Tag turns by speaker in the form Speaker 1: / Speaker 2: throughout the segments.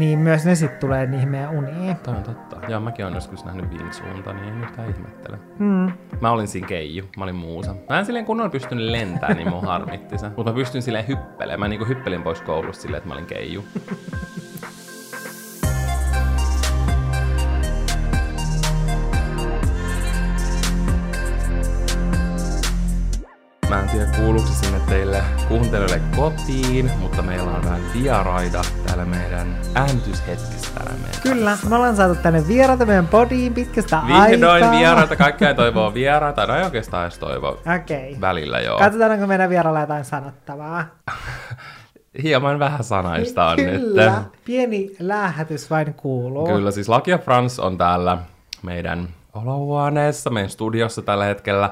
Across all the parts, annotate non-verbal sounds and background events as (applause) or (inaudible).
Speaker 1: niin myös ne sitten tulee niihin meidän uniin.
Speaker 2: Tämä on totta. Joo, mäkin olen joskus nähnyt vinksuunta, niin en yhtään ihmettele.
Speaker 1: Mm.
Speaker 2: Mä olin siinä keiju, mä olin muusa. Mä en silleen kunnolla pystynyt lentämään, niin mun harmitti se. Mutta mä pystyn silleen hyppelemään. Mä niinku hyppelin pois koulusta silleen, että mä olin keiju. (laughs) Tiedä kuuluuko sinne teille kuuntelijoille kotiin, mutta meillä on vähän vieraita täällä meidän äänityshetkessä täällä meidän
Speaker 1: Kyllä, me ollaan saatu tänne vieraita meidän podiin pitkästä
Speaker 2: Vihdoin
Speaker 1: aikaa.
Speaker 2: vieraita, kaikkea (laughs) toivoo vieraita, no ei oikeastaan edes toivo
Speaker 1: Okei. Okay.
Speaker 2: välillä joo.
Speaker 1: Katsotaan, onko meidän vierailla jotain sanottavaa. (laughs)
Speaker 2: Hieman vähän sanaista on
Speaker 1: Kyllä,
Speaker 2: nyt.
Speaker 1: pieni lähetys vain kuuluu.
Speaker 2: Kyllä, siis Laki ja Frans on täällä meidän olohuoneessa, meidän studiossa tällä hetkellä.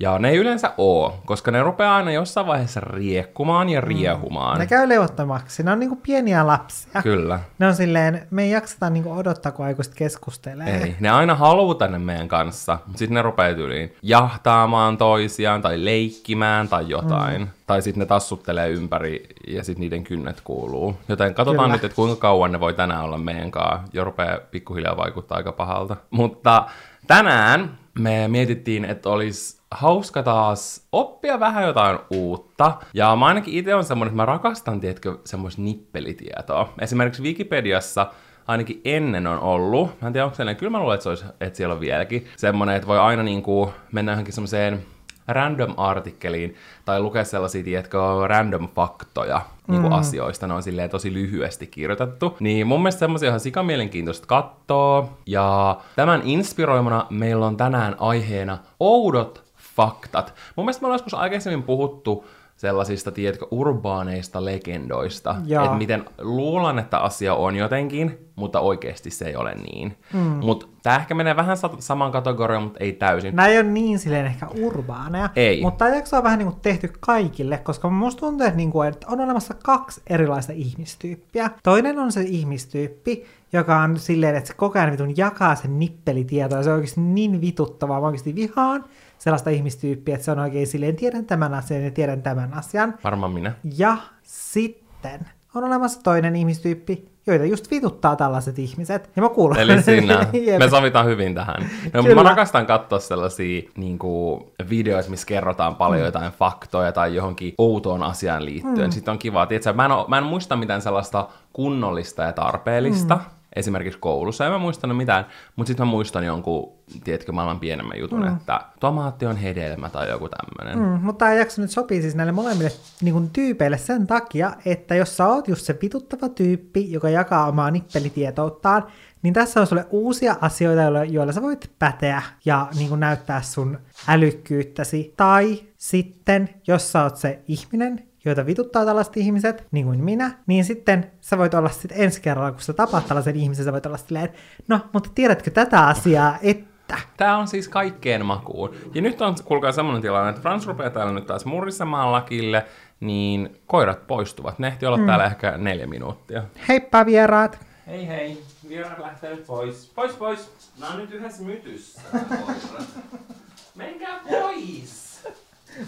Speaker 2: Ja ne ei yleensä oo, koska ne rupeaa aina jossain vaiheessa riekkumaan ja riehumaan.
Speaker 1: Ne käy levottomaksi. Ne on niinku pieniä lapsia.
Speaker 2: Kyllä.
Speaker 1: Ne on silleen, me ei jakseta niinku odottaa, kun aikuiset keskustelee.
Speaker 2: Ei. Ne aina haluaa tänne meidän kanssa, mutta sitten ne rupeaa tyyliin jahtaamaan toisiaan tai leikkimään tai jotain. Mm. Tai sitten ne tassuttelee ympäri ja sitten niiden kynnet kuuluu. Joten katsotaan
Speaker 1: Kyllä.
Speaker 2: nyt, että kuinka kauan ne voi tänään olla meidän kanssa. Jo rupeaa pikkuhiljaa vaikuttaa aika pahalta. Mutta tänään me mietittiin, että olisi hauska taas oppia vähän jotain uutta. Ja mä ainakin itse on semmoinen, että mä rakastan, tiedätkö, semmoista nippelitietoa. Esimerkiksi Wikipediassa ainakin ennen on ollut, mä en tiedä onko sellainen, kyllä mä luulen, että, se olisi, että siellä on vieläkin, semmoinen, että voi aina niin kuin mennä johonkin semmoiseen random-artikkeliin tai lukea sellaisia, tiedätkö, random faktoja niin kuin mm. asioista, ne on silleen tosi lyhyesti kirjoitettu. Niin mun mielestä semmoisia ihan sikamielenkiintoista katsoa. Ja tämän inspiroimana meillä on tänään aiheena oudot faktat. Mun mielestä me ollaan joskus aikaisemmin puhuttu sellaisista, tiedätkö, urbaaneista legendoista. Että miten luulan, että asia on jotenkin, mutta oikeasti se ei ole niin. Mm. Mutta tämä ehkä menee vähän sa- samaan kategoriaan, mutta ei täysin.
Speaker 1: Nämä ei ole niin silleen ehkä urbaaneja,
Speaker 2: Ei.
Speaker 1: mutta tämä jakso on vähän niin kuin tehty kaikille, koska musta tuntuu, että, niin kuin, että on olemassa kaksi erilaista ihmistyyppiä. Toinen on se ihmistyyppi, joka on silleen, että se koko ajan vitun jakaa sen nippelitietoa, ja se on oikeasti niin vituttavaa, mä oikeasti vihaan sellaista ihmistyyppiä, että se on oikein silleen, tiedän tämän asian ja tiedän tämän asian.
Speaker 2: Varmaan minä.
Speaker 1: Ja sitten on olemassa toinen ihmistyyppi, joita just vituttaa tällaiset ihmiset. Ja mä kuulun.
Speaker 2: Eli sinä. (laughs) Me sovitaan hyvin tähän. No,
Speaker 1: Kyllä.
Speaker 2: mä rakastan katsoa sellaisia niin kuin, videoita, missä kerrotaan paljon mm. jotain faktoja tai johonkin outoon asiaan liittyen. Mm. Sitten on kiva. Tiedätkö, mä, en oo, mä en muista mitään sellaista kunnollista ja tarpeellista. Mm. Esimerkiksi koulussa, en mä muistanut mitään, mutta sitten mä muistan jonkun, tiedätkö, maailman pienemmän jutun, mm. että tomaatti on hedelmä tai joku tämmöinen. Mm.
Speaker 1: Mutta tämä jakso nyt sopii siis näille molemmille niin kuin, tyypeille sen takia, että jos sä oot just se vituttava tyyppi, joka jakaa omaa nippelitietouttaan, niin tässä on sulle uusia asioita, joilla, joilla sä voit päteä ja niin kuin, näyttää sun älykkyyttäsi. Tai sitten, jos sä oot se ihminen, joita vituttaa tällaiset ihmiset, niin kuin minä, niin sitten sä voit olla sitten ensi kerralla, kun sä tapaat tällaisen ihmisen, sä voit olla silleen, no, mutta tiedätkö tätä asiaa, että...
Speaker 2: Tää on siis kaikkeen makuun. Ja nyt on, kuulkaa semmonen tilanne, että Frans rupeaa täällä nyt taas murisemaan lakille, niin koirat poistuvat. Ne ehti olla mm. täällä ehkä neljä minuuttia.
Speaker 1: Heippa vieraat!
Speaker 2: Hei hei, vieraat lähtee nyt pois. Pois pois! Mä oon nyt yhdessä mytyssä. (laughs) Menkää pois!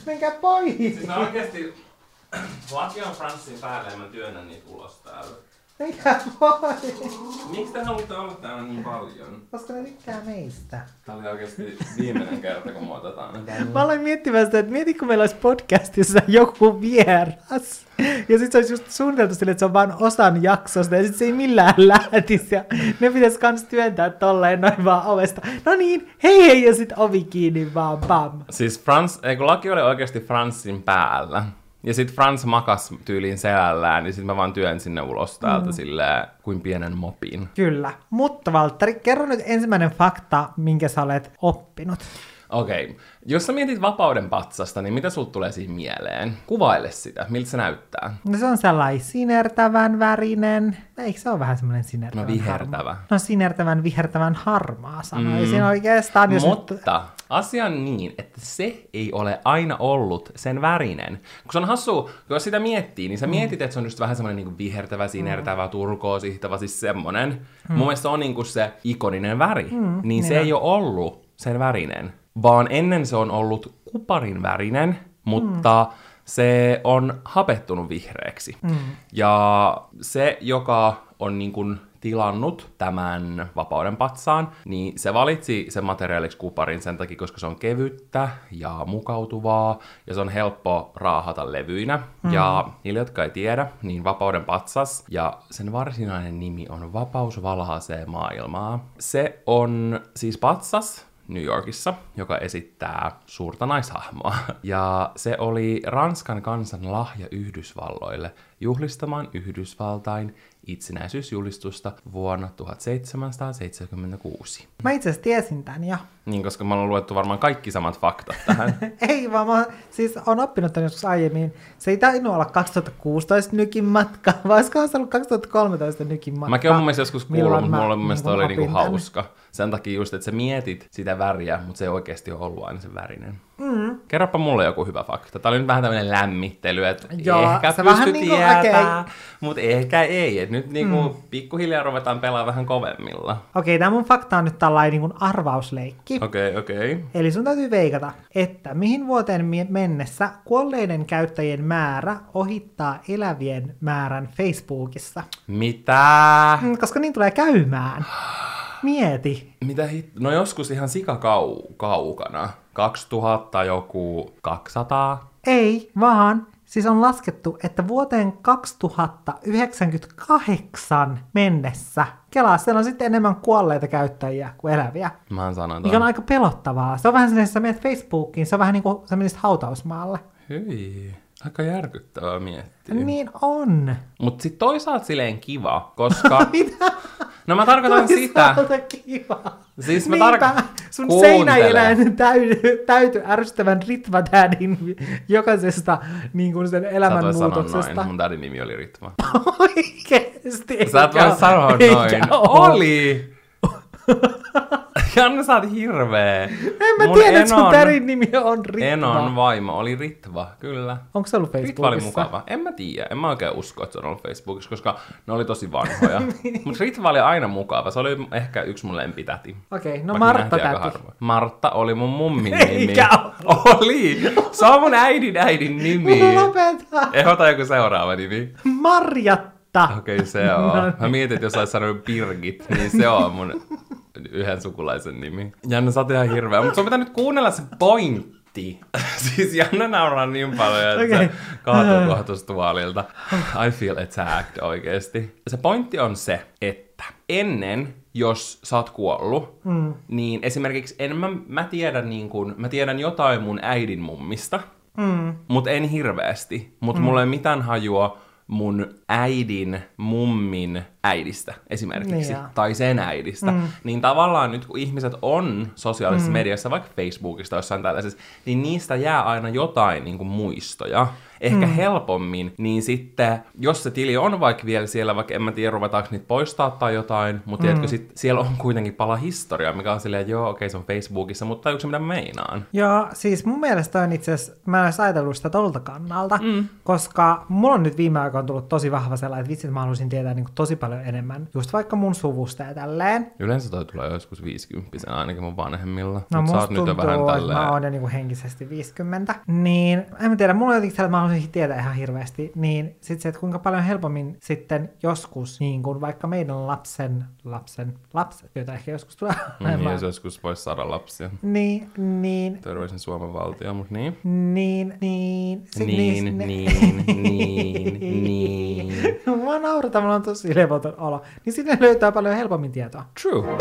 Speaker 1: Menkää pois!
Speaker 2: Siis mä oikeesti... Laki on Franssin päälle ja mä työnnän niitä ulos täältä.
Speaker 1: Menkää pois!
Speaker 2: Miksi te haluatte olla täällä niin paljon?
Speaker 1: Koska ne tykkää meistä.
Speaker 2: Tää oli oikeesti viimeinen kerta, kun me otetaan tänne.
Speaker 1: Mä aloin miettimään sitä, että mieti, kun meillä olisi podcastissa joku vieras. Ja sitten se olisi just suunniteltu sille, että se on vain osan jaksosta ja sitten se ei millään lähtisi. Ja ne pitäisi kans työntää tolleen noin vaan ovesta. No niin, hei hei ja sitten ovi kiinni vaan pam.
Speaker 2: Siis Frans, ei kun laki oli oikeasti Fransin päällä. Ja sit Frans makas tyyliin selällään, niin sit mä vaan työn sinne ulos täältä mm. silleen, kuin pienen mopin.
Speaker 1: Kyllä. Mutta Valtteri, kerro nyt ensimmäinen fakta, minkä sä olet oppinut.
Speaker 2: Okei, okay. jos sä mietit vapauden patsasta, niin mitä sulta tulee siihen mieleen? Kuvaile sitä, miltä se näyttää?
Speaker 1: No se on sellainen sinertävän värinen. Eikö se ole vähän semmoinen sinertävän
Speaker 2: No vihertävä.
Speaker 1: Harmaa? No sinertävän, vihertävän harmaa sanoisin mm. oikeastaan. Jos
Speaker 2: Mutta
Speaker 1: Nyt...
Speaker 2: asia on niin, että se ei ole aina ollut sen värinen. Kun se on hassu, jos sitä miettii, niin sä mietit, että se on just vähän semmoinen niin vihertävä, sinertävä, turkoosihtava, siis semmoinen. Mm. Mun mielestä se on niin kuin se ikoninen väri. Mm, niin se
Speaker 1: niin
Speaker 2: ei ole ollut sen värinen, vaan ennen se on ollut kuparin värinen, mutta se on hapettunut vihreäksi. Mm. Ja se, joka on niin kuin tilannut tämän vapauden patsaan, niin se valitsi sen materiaaliksi kuparin sen takia, koska se on kevyttä ja mukautuvaa ja se on helppo raahata levyinä. Mm. Ja niille, jotka ei tiedä, niin vapauden patsas ja sen varsinainen nimi on Vapaus valaasee maailmaa. Se on siis patsas, New Yorkissa, joka esittää suurta naishahmoa. Ja se oli Ranskan kansan lahja Yhdysvalloille juhlistamaan Yhdysvaltain itsenäisyysjulistusta vuonna 1776.
Speaker 1: Mä itse asiassa tiesin tän jo.
Speaker 2: Niin, koska mä oon luettu varmaan kaikki samat faktat tähän. (laughs)
Speaker 1: Ei vaan mä siis on oppinut tän joskus aiemmin. Se ei tainnut olla 2016 nykin matka, vaan olisikohan se ollut 2013 nykin matka.
Speaker 2: Mäkin oon mun mielestä joskus kuullut, mutta
Speaker 1: mä
Speaker 2: mulle mun mielestä
Speaker 1: niin
Speaker 2: oli niinku hauska. Sen takia just, että sä mietit sitä väriä, mutta se ei oikeasti ole ollut aina se värinen. Mm. Kerropa mulle joku hyvä fakta. Tää oli nyt vähän tämmönen lämmittely, että
Speaker 1: Joo,
Speaker 2: ehkä
Speaker 1: se
Speaker 2: pysty
Speaker 1: vähän niinku,
Speaker 2: tietää,
Speaker 1: okei.
Speaker 2: mutta ehkä ei. Et nyt niinku mm. pikkuhiljaa ruvetaan pelaamaan vähän kovemmilla.
Speaker 1: Okei, tämä mun fakta on nyt tällainen niin kuin arvausleikki.
Speaker 2: Okei, okay, okei. Okay.
Speaker 1: Eli sun täytyy veikata, että mihin vuoteen mennessä kuolleiden käyttäjien määrä ohittaa elävien määrän Facebookissa.
Speaker 2: Mitä?
Speaker 1: Mm, Koska niin tulee käymään. Mieti.
Speaker 2: Mitä hit... No joskus ihan sikakau kaukana. 2000 joku 200.
Speaker 1: Ei, vaan siis on laskettu, että vuoteen 2098 mennessä, kelaa, siellä on sitten enemmän kuolleita käyttäjiä kuin eläviä.
Speaker 2: Mä sanon
Speaker 1: Mikä on aika pelottavaa. Se on vähän sellainen, että sä menet Facebookiin, se on vähän niin kuin sä menisit hautausmaalle.
Speaker 2: Hyi. Aika järkyttävää miettiä.
Speaker 1: Niin on.
Speaker 2: Mut sit toisaalta silleen kiva, koska... (laughs)
Speaker 1: Mitä?
Speaker 2: No mä tarkoitan sitä.
Speaker 1: Kiva.
Speaker 2: Siis mä
Speaker 1: Niinpä,
Speaker 2: tarko-
Speaker 1: sun seinäeläin (laughs) täyty, täyty ärsyttävän ritvatäädin jokaisesta niin kuin sen
Speaker 2: Sä
Speaker 1: elämänmuutoksesta.
Speaker 2: noin. Mun dadin nimi oli Ritva. (laughs)
Speaker 1: Oikeesti.
Speaker 2: Sä et voi sanoa noin. Oli! (laughs) Janne, sä oot hirveä.
Speaker 1: En mä
Speaker 2: Mun
Speaker 1: tiedä, että sun tärin nimi on Ritva.
Speaker 2: Enon vaimo oli Ritva, kyllä.
Speaker 1: Onko se ollut
Speaker 2: Ritva oli
Speaker 1: Facebookissa?
Speaker 2: mukava. En mä tiedä, en mä oikein usko, että se on ollut Facebookissa, koska ne oli tosi vanhoja. (laughs) Mutta Ritva oli aina mukava, se oli ehkä yksi mun lempitäti.
Speaker 1: Okei, no
Speaker 2: Vaikka
Speaker 1: Martta täti.
Speaker 2: Martta oli mun mummin (laughs) nimi.
Speaker 1: Eikä
Speaker 2: Oli! Se on mun äidin äidin nimi.
Speaker 1: Lopeta.
Speaker 2: Ehdota joku seuraava nimi.
Speaker 1: Marjatta.
Speaker 2: Okei, okay, se on.
Speaker 1: No niin.
Speaker 2: Mä mietin, että jos olisi sanonut Birgit, niin se on mun yhden sukulaisen nimi. Janne, sä oot ihan hirveä. Mutta sun pitää nyt kuunnella se pointti. (laughs) siis Janne nauraa niin paljon, että
Speaker 1: Okei.
Speaker 2: se kaatuu kohta tuosta tuolilta. I feel attacked oikeesti. Se pointti on se, että ennen jos sä oot kuollut, mm. niin esimerkiksi en mä, mä tiedän niin kun, mä tiedän jotain mun äidin mummista, mm. mutta en hirveästi. Mutta mm. mulla ei mitään hajua mun äidin mummin äidistä esimerkiksi,
Speaker 1: Niin joo.
Speaker 2: tai sen äidistä, mm. niin tavallaan nyt kun ihmiset on sosiaalisessa mm. mediassa, vaikka Facebookista jossain tällaisessa, niin niistä jää aina jotain niin kuin muistoja. Ehkä mm. helpommin, niin sitten, jos se tili on vaikka vielä siellä, vaikka en mä tiedä, ruvetaanko niitä poistaa tai jotain, mutta mm. tiedätkö, sit siellä on kuitenkin pala historiaa, mikä on silleen, joo, okei, se on Facebookissa, mutta tajuuko se, mitä meinaan?
Speaker 1: Joo, siis mun mielestä on itse asiassa, mä en olisi ajatellut sitä tolta kannalta, mm. koska mulla on nyt viime aikoina tullut tosi vahva sellainen, että vitsi, että mä haluaisin tietää niin kuin tosi paljon enemmän, just vaikka mun suvusta ja tälleen.
Speaker 2: Yleensä toi tulee joskus 50 ainakin mun vanhemmilla.
Speaker 1: No
Speaker 2: Mut
Speaker 1: musta
Speaker 2: oot nyt jo
Speaker 1: tuntuu,
Speaker 2: vähän
Speaker 1: että
Speaker 2: tälleen...
Speaker 1: mä oon jo niinku henkisesti 50. Niin, en mä tiedä, mulla on jotenkin sellainen, että mä haluaisin tietää ihan hirveästi. Niin sit se, että kuinka paljon helpommin sitten joskus, niin kuin vaikka meidän lapsen, lapsen, lapset, joita ehkä joskus tulee.
Speaker 2: Mm, (laughs)
Speaker 1: olemaan,
Speaker 2: jos joskus voisi saada lapsia.
Speaker 1: niin, niin,
Speaker 2: Terveisin Suomen valtio, mutta niin.
Speaker 1: niin, niin, sit
Speaker 2: Niin,
Speaker 1: niis- ne- (laughs)
Speaker 2: niin, niin, niin.
Speaker 1: Mua naurataan, mulla on tosi levoton olo. Niin sinne löytää paljon helpommin tietoa.
Speaker 2: True.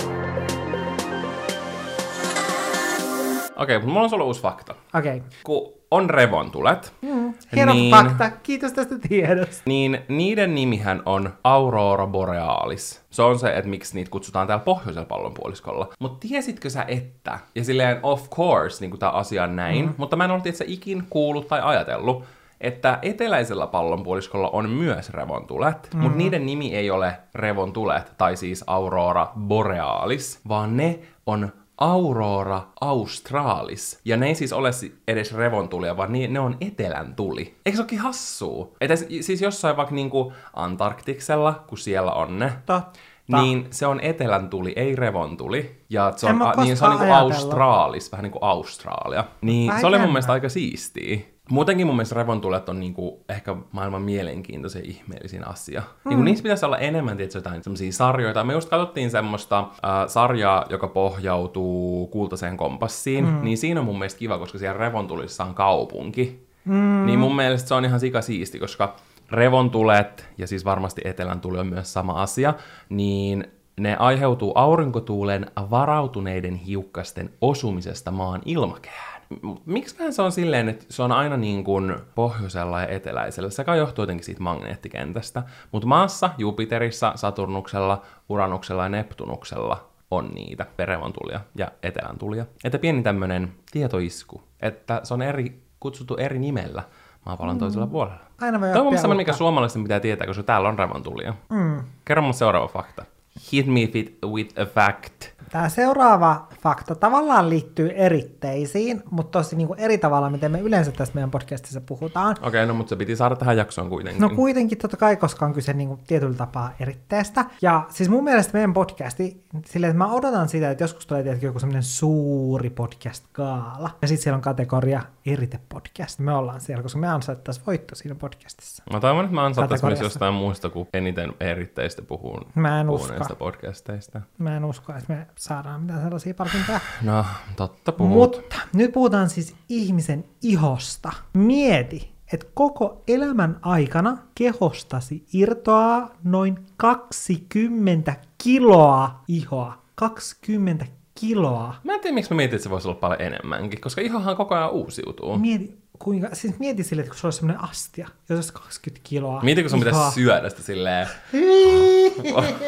Speaker 2: Okei, mutta mulla on sulle uusi fakta.
Speaker 1: Okei. Okay.
Speaker 2: Kun on revontulet,
Speaker 1: Mm, hieno
Speaker 2: Niin.
Speaker 1: fakta. Kiitos tästä tiedosta.
Speaker 2: niin niiden nimihän on Aurora Borealis. Se on se, että miksi niitä kutsutaan täällä pohjoisella pallonpuoliskolla. Mutta tiesitkö sä, että, ja silleen of course, niin kuin tämä asia on näin, mm. mutta mä en ollut itse ikin kuullut tai ajatellut, että eteläisellä pallonpuoliskolla on myös revontulet, mm. mutta niiden nimi ei ole revontulet, tai siis Aurora Borealis, vaan ne on Aurora australis. Ja ne ei siis ole edes revontulia, vaan ne on etelän tuli. Eikö se olekin hassua? Että siis jossain vaikka niinku Antarktiksella, kun siellä on ne,
Speaker 1: Totta.
Speaker 2: Niin se on etelän tuli, ei revontuli. Ja se on, a, niin se on niinku austraalis, vähän niin kuin Australia. Niin
Speaker 1: Vähän
Speaker 2: se oli mun mielestä aika siistiä. Muutenkin mun mielestä revontulet on niinku ehkä maailman mielenkiintoisen ihmeellisin asia. Mm. Niinku niissä pitäisi olla enemmän tietysti jotain semmoisia sarjoita. Me just katsottiin semmoista äh, sarjaa, joka pohjautuu kultaiseen kompassiin. Mm. Niin siinä on mun mielestä kiva, koska siellä revontulissa on kaupunki. Mm. Niin mun mielestä se on ihan sika siisti, koska revontulet, ja siis varmasti etelän tuli on myös sama asia, niin ne aiheutuu aurinkotuulen varautuneiden hiukkasten osumisesta maan ilmakehään. Miksi se on silleen, että se on aina niin kuin pohjoisella ja eteläisellä? Se kai johtuu jotenkin siitä magneettikentästä. Mutta maassa, Jupiterissa, Saturnuksella, Uranuksella ja Neptunuksella on niitä perevontulia ja etelän tulia. Että pieni tämmöinen tietoisku, että se on eri, kutsuttu eri nimellä maapallon mm. toisella puolella.
Speaker 1: Aina voi
Speaker 2: Tämä on semmoinen, mikä suomalaisten pitää tietää, koska täällä on revontulia.
Speaker 1: Mm.
Speaker 2: Kerro mun seuraava fakta. Hit me with a fact.
Speaker 1: Tämä seuraava fakta tavallaan liittyy eritteisiin, mutta tosi niin kuin eri tavalla, miten me yleensä tässä meidän podcastissa puhutaan.
Speaker 2: Okei, okay, no mutta se piti saada tähän jaksoon kuitenkin.
Speaker 1: No kuitenkin totta kai, koska on kyse niin kuin tietyllä tapaa eritteestä. Ja siis mun mielestä meidän podcasti, silleen, että mä odotan sitä, että joskus tulee tietenkin joku semmoinen suuri podcast-gaala. Ja sitten siellä on kategoria erite-podcast. Me ollaan siellä, koska me ansaittaisiin voitto siinä podcastissa.
Speaker 2: Mä toivon, että mä ansaittaisin myös jostain muista kuin eniten eritteistä puhun,
Speaker 1: Mä en usko.
Speaker 2: podcasteista.
Speaker 1: Mä en usko, että me saadaan mitään sellaisia palkintoja.
Speaker 2: No, totta puhut.
Speaker 1: Mutta nyt puhutaan siis ihmisen ihosta. Mieti, että koko elämän aikana kehostasi irtoaa noin 20 kiloa ihoa. 20 kiloa.
Speaker 2: Mä en tiedä, miksi mä mietin, että se voisi olla paljon enemmänkin, koska ihohan koko ajan uusiutuu.
Speaker 1: Mieti, kuinka, siis mieti sille, että kun sulla olisi semmoinen astia, jos olisi 20 kiloa
Speaker 2: Mieti, kun sun pitäisi syödä sitä silleen. (laughs)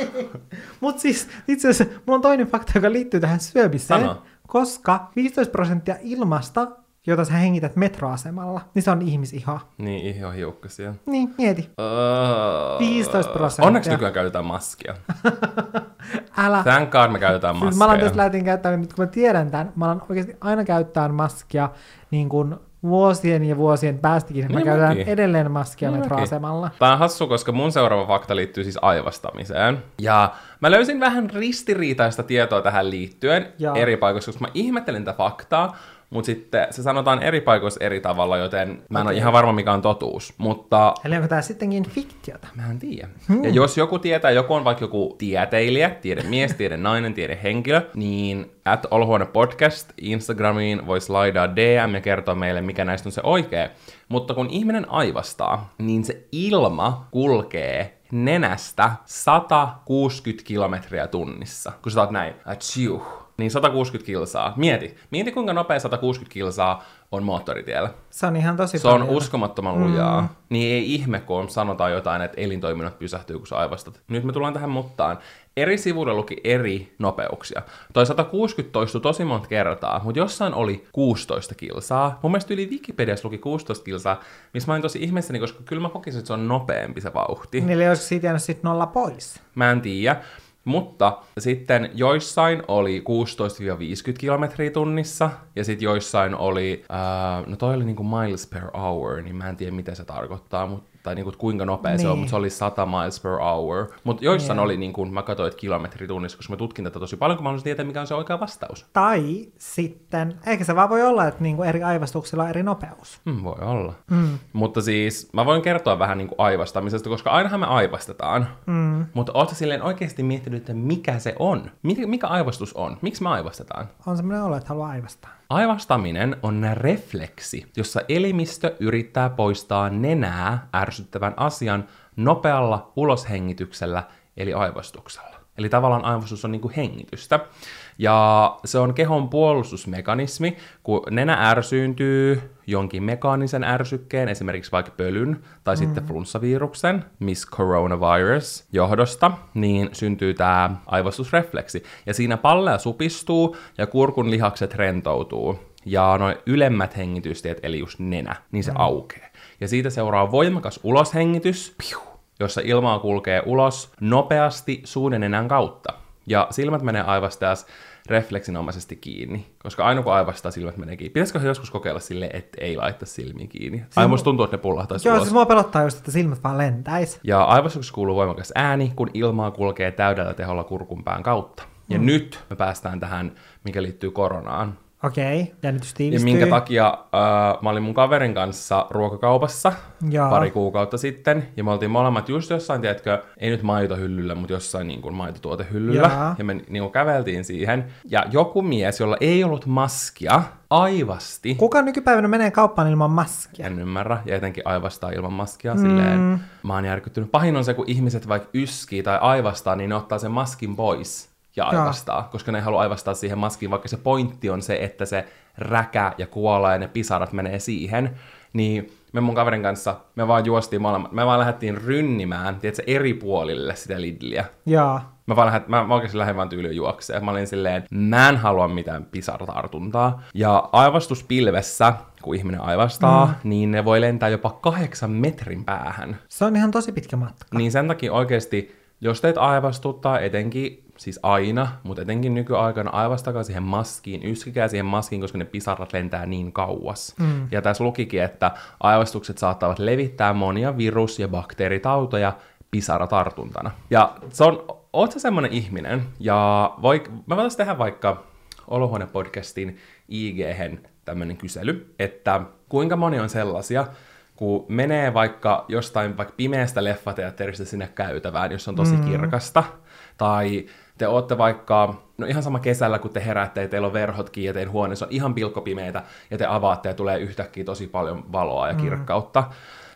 Speaker 1: Mutta siis itse asiassa mulla on toinen fakta, joka liittyy tähän syömiseen,
Speaker 2: Sano.
Speaker 1: koska 15 prosenttia ilmasta, jota sä hengität metroasemalla, niin se on ihmisihoa.
Speaker 2: Niin, iho hiukkasia.
Speaker 1: Niin, mieti.
Speaker 2: Uh,
Speaker 1: 15 prosenttia.
Speaker 2: Onneksi nykyään käytetään maskia. (laughs)
Speaker 1: Älä.
Speaker 2: Thank God me käytetään
Speaker 1: Siis
Speaker 2: maskeja.
Speaker 1: mä alan tässä lähtin käyttämään, nyt kun mä tiedän tämän, mä alan oikeasti aina käyttää maskia niin kuin vuosien ja vuosien päästäkin. Mä
Speaker 2: Niin
Speaker 1: käytän
Speaker 2: mäkin.
Speaker 1: edelleen maskia
Speaker 2: Niin
Speaker 1: metroasemalla.
Speaker 2: Tämä on hassu, koska mun seuraava fakta liittyy siis aivastamiseen. Ja mä löysin vähän ristiriitaista tietoa tähän liittyen
Speaker 1: Jaa.
Speaker 2: eri paikoissa, koska mä ihmettelin tätä faktaa, mutta sitten se sanotaan eri paikoissa eri tavalla, joten mä en ole ihan varma mikä on totuus. Mutta
Speaker 1: Eli onko tämä sittenkin fiktiota?
Speaker 2: Mä en tiedä. Hmm. Ja jos joku tietää, joku on vaikka joku tieteilijä, tiedemies, tiedenainen, tiedehenkilö, niin at Olohuone Podcast Instagramiin voi slaidaa DM ja kertoa meille, mikä näistä on se oikea. Mutta kun ihminen aivastaa, niin se ilma kulkee nenästä 160 kilometriä tunnissa. Kun sä oot näin, atsiuh, niin 160 kilsaa. Mieti, mieti kuinka nopea 160 kilsaa on moottoritiellä.
Speaker 1: Se on ihan tosi
Speaker 2: Se on
Speaker 1: paljon.
Speaker 2: uskomattoman lujaa. Mm. Niin ei ihme, kun sanotaan jotain, että elintoiminnot pysähtyy, kun sä aivastat. Nyt me tullaan tähän muttaan. Eri sivuilla luki eri nopeuksia. Toi 160 toistui tosi monta kertaa, mutta jossain oli 16 kilsaa. Mun mielestä yli Wikipediassa luki 16 kilsaa, missä mä olin tosi ihmeessäni, koska kyllä mä kokisin, että se on nopeampi se vauhti.
Speaker 1: Niin, Eli olisiko siitä jäänyt sitten nolla pois?
Speaker 2: Mä en tiedä. Mutta sitten joissain oli 16-50 kilometriä tunnissa, ja sitten joissain oli, ää, no toi oli niinku miles per hour, niin mä en tiedä mitä se tarkoittaa, mut, tai niinku, kuinka nopea se on,
Speaker 1: Niin.
Speaker 2: mutta se oli 100 miles per hour. Mutta joissain
Speaker 1: Joo.
Speaker 2: oli, niinku, mä katsoin, että kilometri tunnissa, koska mä tutkin tätä tosi paljon, kun mä haluaisin tietää, mikä on se oikea vastaus.
Speaker 1: Tai sitten, eikä se vaan voi olla, että niinku eri aivastuksilla on eri nopeus.
Speaker 2: Hmm, voi olla. Mm. Mutta siis mä voin kertoa vähän niin kuin aivastamisesta, koska ainahan me aivastetaan. Mm. Mutta ootko silleen oikeasti miettinyt, että mikä se on? Mikä, mikä aivastus on? Miksi me aivastetaan?
Speaker 1: On semmoinen olo, että haluaa aivastaa.
Speaker 2: Aivastaminen on refleksi, jossa elimistö yrittää poistaa nenää ärsyttävän asian nopealla uloshengityksellä, eli aivastuksella. Eli tavallaan aivastus on niin kuin hengitystä. Ja se on kehon puolustusmekanismi, kun nenä ärsyyntyy jonkin mekaanisen ärsykkeen, esimerkiksi vaikka pölyn tai mm. sitten flunssaviruksen, miss coronavirus johdosta, niin syntyy tämä aivastusrefleksi. Ja siinä pallea supistuu ja kurkun lihakset rentoutuu. Ja noin ylemmät hengitystiet, eli just nenä, niin se mm. aukeaa. Ja siitä seuraa voimakas uloshengitys, piu, jossa ilmaa kulkee ulos nopeasti suun ja nenän kautta. Ja silmät menee aivastajas refleksinomaisesti kiinni, koska aina kun aivastaa, silmät menee kiinni. Pitäisikö joskus kokeilla sille, että ei laittaa silmiä kiinni? Ai musta tuntuu, että ne pullahtaisi
Speaker 1: Joo,
Speaker 2: ulos.
Speaker 1: siis mua pelottaa just, että silmät vaan lentäis.
Speaker 2: Ja aivastuksessa kuuluu voimakas ääni, kun ilmaa kulkee täydellä teholla kurkunpään kautta. Ja mm. nyt me päästään tähän, mikä liittyy koronaan.
Speaker 1: Okei, jännitys
Speaker 2: Ja
Speaker 1: tiivistyy.
Speaker 2: minkä takia äh, mä olin mun kaverin kanssa ruokakaupassa
Speaker 1: Joo.
Speaker 2: pari kuukautta sitten, ja me oltiin molemmat just jossain, tiedätkö, ei nyt maitohyllyllä, mutta jossain niin kuin maitotuotehyllyllä,
Speaker 1: Joo.
Speaker 2: ja me niin kuin käveltiin siihen, ja joku mies, jolla ei ollut maskia, aivasti,
Speaker 1: Kuka nykypäivänä menee kauppaan ilman maskia?
Speaker 2: en ymmärrä, ja etenkin aivastaa ilman maskia, mm. silleen, mä oon järkyttynyt. Pahin on se, kun ihmiset vaikka yskii tai aivastaa, niin ne ottaa sen maskin pois ja
Speaker 1: Joo.
Speaker 2: aivastaa, koska ne ei halua aivastaa siihen maskiin, vaikka se pointti on se, että se räkä ja kuola ja ne pisarat menee siihen, niin me mun kaverin kanssa, me vaan juostiin molemmat, me vaan lähdettiin rynnimään, tiedätkö, eri puolille sitä Lidliä.
Speaker 1: Joo.
Speaker 2: Mä, vaan lähdet, mä, mä oikeasti lähdin vaan tyyliin juokseen. Mä olin silleen, mä en halua mitään pisaratartuntaa. Ja aivastuspilvessä, kun ihminen aivastaa, mm. niin ne voi lentää jopa kahdeksan metrin päähän.
Speaker 1: Se on ihan tosi pitkä matka.
Speaker 2: Niin sen takia oikeasti, jos teet aivastuttaa, etenkin, siis aina, mutta etenkin nykyaikana aivastakaa siihen maskiin, yskikää siihen maskiin, koska ne pisarat lentää niin kauas. Mm. Ja tässä lukikin, että aivastukset saattavat levittää monia virus- ja bakteeritautoja pisaratartuntana. Ja se on, oot sä semmonen ihminen, ja voi, mä voitaisiin tehdä vaikka Olohuone-podcastin ig tämmönen kysely, että kuinka moni on sellaisia, kun menee vaikka jostain vaikka pimeästä leffateatterista sinne käytävään, jos on tosi mm. kirkasta, tai te ootte vaikka, no ihan sama kesällä, kun te heräätte ja teillä on verhot kiinni ja teidän huoneessa on ihan pilkkopimeitä ja te avaatte ja tulee yhtäkkiä tosi paljon valoa ja kirkkautta,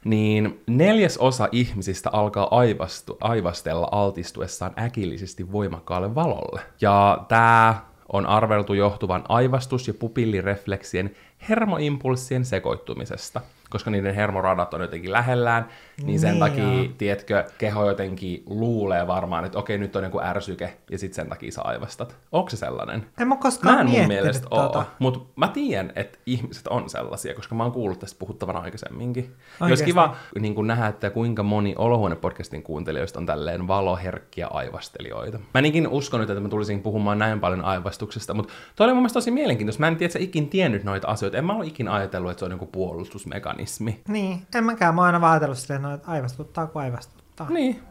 Speaker 2: niin neljäs osa ihmisistä alkaa aivastu, aivastella altistuessaan äkillisesti voimakkaalle valolle. Ja tämä on arveltu johtuvan aivastus- ja pupillirefleksien hermoimpulssien sekoittumisesta. Koska niiden hermoradat on jotenkin lähellään, niin sen
Speaker 1: Niin
Speaker 2: takia,
Speaker 1: joo.
Speaker 2: tiedätkö, keho jotenkin luulee varmaan, että okei, nyt on joku ärsyke, ja sitten sen takia sä aivastat. Onko se sellainen?
Speaker 1: En mä koskaan
Speaker 2: Mä en mun mielestä
Speaker 1: tota.
Speaker 2: oo, mutta mä tiedän, että ihmiset on sellaisia, koska mä oon kuullut tästä puhuttavan aikaisemminkin. Olisi
Speaker 1: Oikeesti?
Speaker 2: kiva niin kun nähdä, että kuinka moni Olohuone-podcastin kuuntelijoista on tälleen valoherkkiä aivastelijoita. Mä enikin uskon nyt, että mä tulisin puhumaan näin paljon aivastuksesta, mutta toi oli mun mielestä tosi mielenkiintoista. Mä en tiedä, että sä ikin tiennyt noita asioita. En mä ole ikin ajatellut, että se on joku puolustusmekanismi.
Speaker 1: Niin, en mäkään. Mä oon aina vaan ajatellut silleen, no, että aivastuttaa kuin aivastuttaa.
Speaker 2: Niin.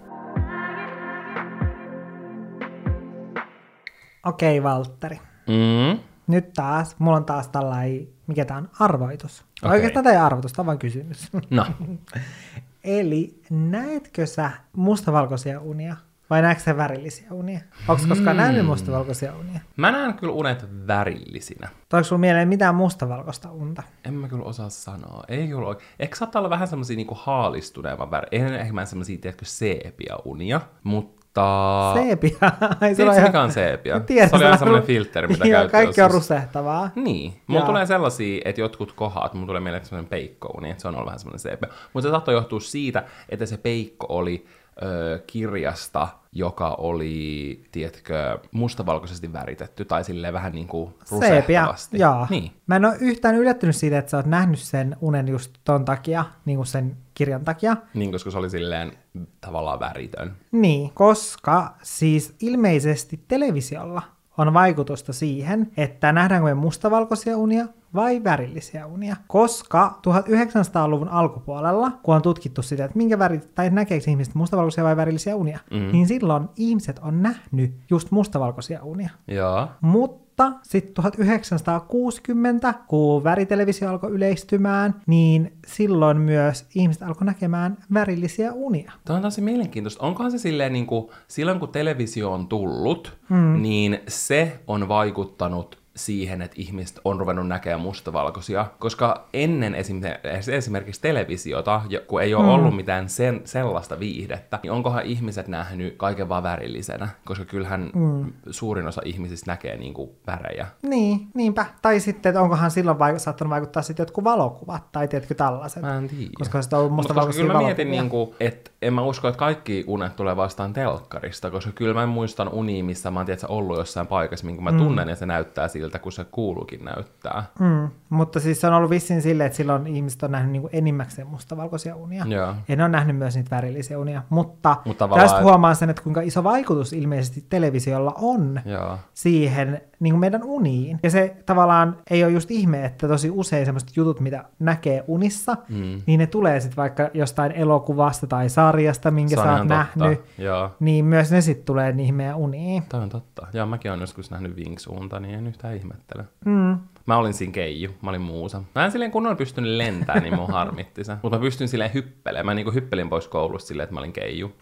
Speaker 1: Okei, okay, Valtteri.
Speaker 2: Mm.
Speaker 1: Nyt taas, mulla on taas tällainen, mikä tää on, arvoitus. Okay. Oikeastaan tämä ei arvoitus, tämä on vain kysymys.
Speaker 2: No. (laughs)
Speaker 1: Eli näetkö sä mustavalkoisia unia vai näetkö sä värillisiä unia? Onko koskaan
Speaker 2: Hmm.
Speaker 1: nähnyt mustavalkoisia unia?
Speaker 2: Mä näen kyllä unet värillisinä.
Speaker 1: Tuleeko sulla mieleen mitään mustavalkoista unta?
Speaker 2: En mä kyllä osaa sanoa. Ei kyllä ole. Ehkä saattaa olla vähän semmosia niinku haalistuneemman väri. Ei ehkä mä semmosia, tiedätkö, seepia unia, mutta...
Speaker 1: Seepia? Ai,
Speaker 2: Tiedätkö,
Speaker 1: ihan-
Speaker 2: mikä on seepia? (laughs)
Speaker 1: Tiedän,
Speaker 2: se oli aina semmoinen filtteri, mitä
Speaker 1: Joo,
Speaker 2: käytti
Speaker 1: kaikki on rusehtavaa.
Speaker 2: Niin. Mulla tulee sellaisia, että jotkut kohat, mulla tulee mieleen semmoinen peikkouni, että se on ollut vähän semmoinen seepia. Mutta se saattoi johtua siitä, että se peikko oli ö, kirjasta, joka oli, tiedätkö, mustavalkoisesti väritetty, tai silleen vähän niin kuin rusehtavasti.
Speaker 1: joo.
Speaker 2: Niin.
Speaker 1: Mä en ole yhtään yllättynyt siitä, että sä oot nähnyt sen unen just ton takia, niin kuin sen kirjan takia.
Speaker 2: Niin, koska se oli silleen tavallaan väritön.
Speaker 1: Niin, koska siis ilmeisesti televisiolla on vaikutusta siihen, että nähdäänkö me mustavalkoisia unia vai värillisiä unia. Koska 1900-luvun alkupuolella, kun on tutkittu sitä, että minkä värit, tai näkeekö ihmiset mustavalkoisia vai värillisiä unia, mm. niin silloin ihmiset on nähnyt just mustavalkoisia unia.
Speaker 2: Joo.
Speaker 1: Mutta sitten 1960, kun väritelevisio alkoi yleistymään, niin silloin myös ihmiset alkoi näkemään värillisiä unia.
Speaker 2: Tämä on tosi mielenkiintoista. Onkohan se silleen, niin kuin, silloin kun televisio on tullut, mm. niin se on vaikuttanut siihen, että ihmiset on ruvennut näkemään mustavalkoisia, koska ennen esimerkiksi, esimerkiksi televisiota, kun ei ole mm. ollut mitään sen, sellaista viihdettä, niin onkohan ihmiset nähnyt kaiken vaan värillisenä, koska kyllähän mm. suurin osa ihmisistä näkee niin kuin värejä.
Speaker 1: Niin, niinpä. Tai sitten, että onkohan silloin vaik- saattanut vaikuttaa sitten jotkut valokuvat, tai tiedätkö tällaiset.
Speaker 2: Mä en tiedä.
Speaker 1: Koska sitä on ollut
Speaker 2: Mutta
Speaker 1: mustavalkoisia
Speaker 2: kyllä mä mietin, niin kuin, että en mä usko, että kaikki unet tulee vastaan telkkarista, koska kyllä mä muistan unia, missä mä oon tiedätkö, ollut jossain paikassa, minkä mä tunnen, ja se näyttää siltä, kun se kuuluukin näyttää.
Speaker 1: Mm, mutta siis se on ollut vissiin silleen, että silloin ihmiset on nähnyt niin kuin enimmäkseen mustavalkoisia unia.
Speaker 2: Joo.
Speaker 1: En ole nähnyt myös niitä värillisiä unia, mutta,
Speaker 2: Mutta
Speaker 1: tästä huomaa sen, että kuinka iso vaikutus ilmeisesti televisiolla on
Speaker 2: Joo.
Speaker 1: siihen niin kuin meidän uniin. Ja se tavallaan ei ole just ihme, että tosi usein semmoiset jutut, mitä näkee unissa, mm. niin ne tulee sitten vaikka jostain elokuvasta tai sarjasta, minkä
Speaker 2: on
Speaker 1: sä oot
Speaker 2: totta.
Speaker 1: nähnyt,
Speaker 2: Joo.
Speaker 1: niin myös ne sitten tulee niihin meidän uniin.
Speaker 2: Toi on totta. Joo, mäkin olen joskus nähnyt Wings-unta, niin en yhtään Älä ihmettele.
Speaker 1: Mm.
Speaker 2: Mä olin siinä keiju, mä olin muusa. Mä en silleen kunnolla pystynyt lentämään, niin mun harmitti se. Mutta mä pystyn silleen hyppelemään. Mä niinku hyppelin pois koulusta silleen, että mä olin keiju.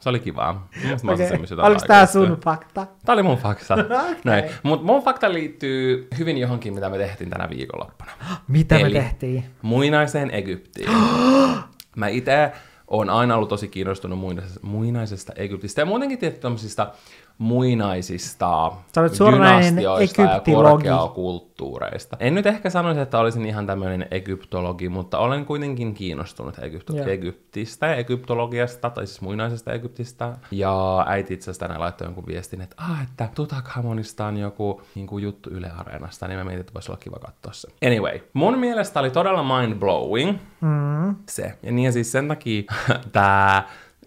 Speaker 2: Se oli kivaa. Mielestäni
Speaker 1: Okay. Oliko tää sun fakta?
Speaker 2: Tää oli mun fakta. (laughs)
Speaker 1: Okei.
Speaker 2: Näin. Mut mun fakta liittyy hyvin johonkin, mitä me tehtiin tänä viikonloppuna.
Speaker 1: Mitä
Speaker 2: Eli-
Speaker 1: me tehtiin?
Speaker 2: Muinaiseen Egyptiin. (gasps) Mä itse oon aina ollut tosi kiinnostunut muinaisesta, muinaisesta Egyptistä ja muutenkin tietysti tämmöisistä muinaisista
Speaker 1: Sä olet suoranainen
Speaker 2: dynastioista ja korkeakulttuureista. En nyt ehkä sanoisi, että olisin ihan tämmöinen egyptologi, mutta olen kuitenkin kiinnostunut Egypt-
Speaker 1: Joo.
Speaker 2: Egyptistä ja egyptologiasta, tai siis muinaisesta Egyptistä. Ja äiti itse asiassa tänään laittoi jonkun viestin, että, ah, että Tutankhamonista on joku niin kuin juttu Yle Areenasta, niin mä mietin, että voisi olla kiva katsoa se. Anyway, mun mielestä oli todella mind-blowing
Speaker 1: Mm.
Speaker 2: se. Ja niin ja siis sen takia (laughs) tämä